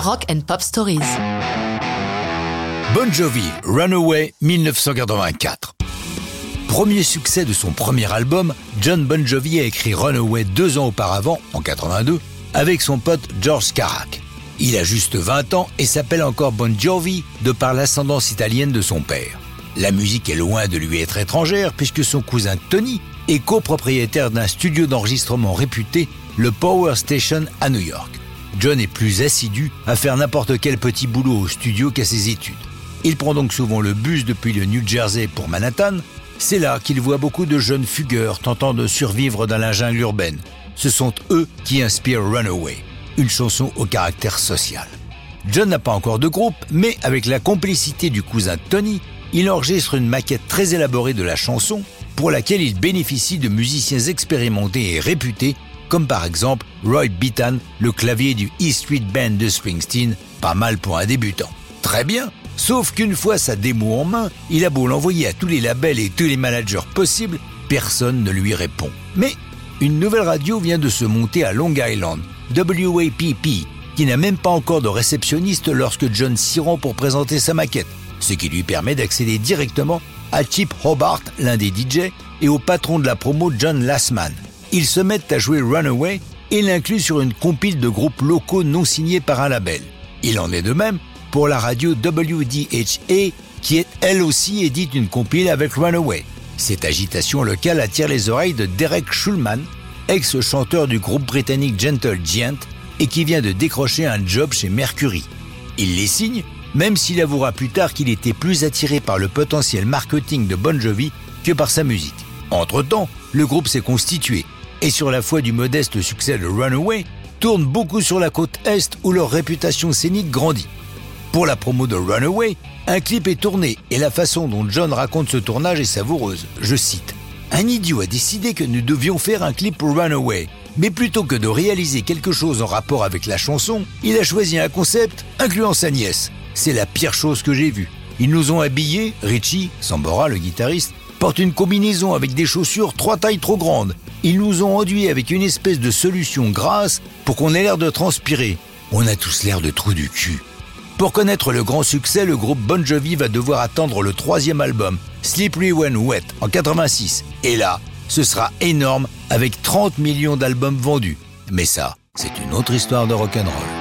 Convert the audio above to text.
Rock and Pop Stories. Bon Jovi, Runaway 1984. Premier succès de son premier album, John Bon Jovi a écrit Runaway deux ans auparavant, en 82, avec son pote George Carac. Il a juste 20 ans et s'appelle encore Bon Jovi de par l'ascendance italienne de son père. La musique est loin de lui être étrangère puisque son cousin Tony est copropriétaire d'un studio d'enregistrement réputé, le Power Station à New York. John est plus assidu à faire n'importe quel petit boulot au studio qu'à ses études. Il prend donc souvent le bus depuis le New Jersey pour Manhattan. C'est là qu'il voit beaucoup de jeunes fugueurs tentant de survivre dans la jungle urbaine. Ce sont eux qui inspirent Runaway, une chanson au caractère social. John n'a pas encore de groupe, mais avec la complicité du cousin Tony, il enregistre une maquette très élaborée de la chanson pour laquelle il bénéficie de musiciens expérimentés et réputés comme par exemple Roy Beaton, le clavier du E Street Band de Springsteen, pas mal pour un débutant. Très bien, sauf qu'une fois sa démo en main, il a beau l'envoyer à tous les labels et tous les managers possibles, personne ne lui répond. Mais une nouvelle radio vient de se monter à Long Island, WAPP, qui n'a même pas encore de réceptionniste lorsque John s'y rend pour présenter sa maquette, ce qui lui permet d'accéder directement à Chip Hobart, l'un des DJ, et au patron de la promo John Lassman ils se mettent à jouer Runaway et l'incluent sur une compile de groupes locaux non signés par un label. Il en est de même pour la radio WDHA qui est elle aussi édite une compile avec Runaway. Cette agitation locale attire les oreilles de Derek Schulman, ex-chanteur du groupe britannique Gentle Giant et qui vient de décrocher un job chez Mercury. Il les signe, même s'il avouera plus tard qu'il était plus attiré par le potentiel marketing de Bon Jovi que par sa musique. Entre-temps, le groupe s'est constitué et sur la foi du modeste succès de Runaway, tournent beaucoup sur la côte Est où leur réputation scénique grandit. Pour la promo de Runaway, un clip est tourné et la façon dont John raconte ce tournage est savoureuse. Je cite Un idiot a décidé que nous devions faire un clip pour Runaway. Mais plutôt que de réaliser quelque chose en rapport avec la chanson, il a choisi un concept incluant sa nièce. C'est la pire chose que j'ai vue. Ils nous ont habillés, Richie, Sambora le guitariste, porte une combinaison avec des chaussures trois tailles trop grandes. Ils nous ont enduit avec une espèce de solution grasse pour qu'on ait l'air de transpirer. On a tous l'air de trous du cul. Pour connaître le grand succès, le groupe Bon Jovi va devoir attendre le troisième album, Slippery When Wet, en 86. Et là, ce sera énorme avec 30 millions d'albums vendus. Mais ça, c'est une autre histoire de rock'n'roll.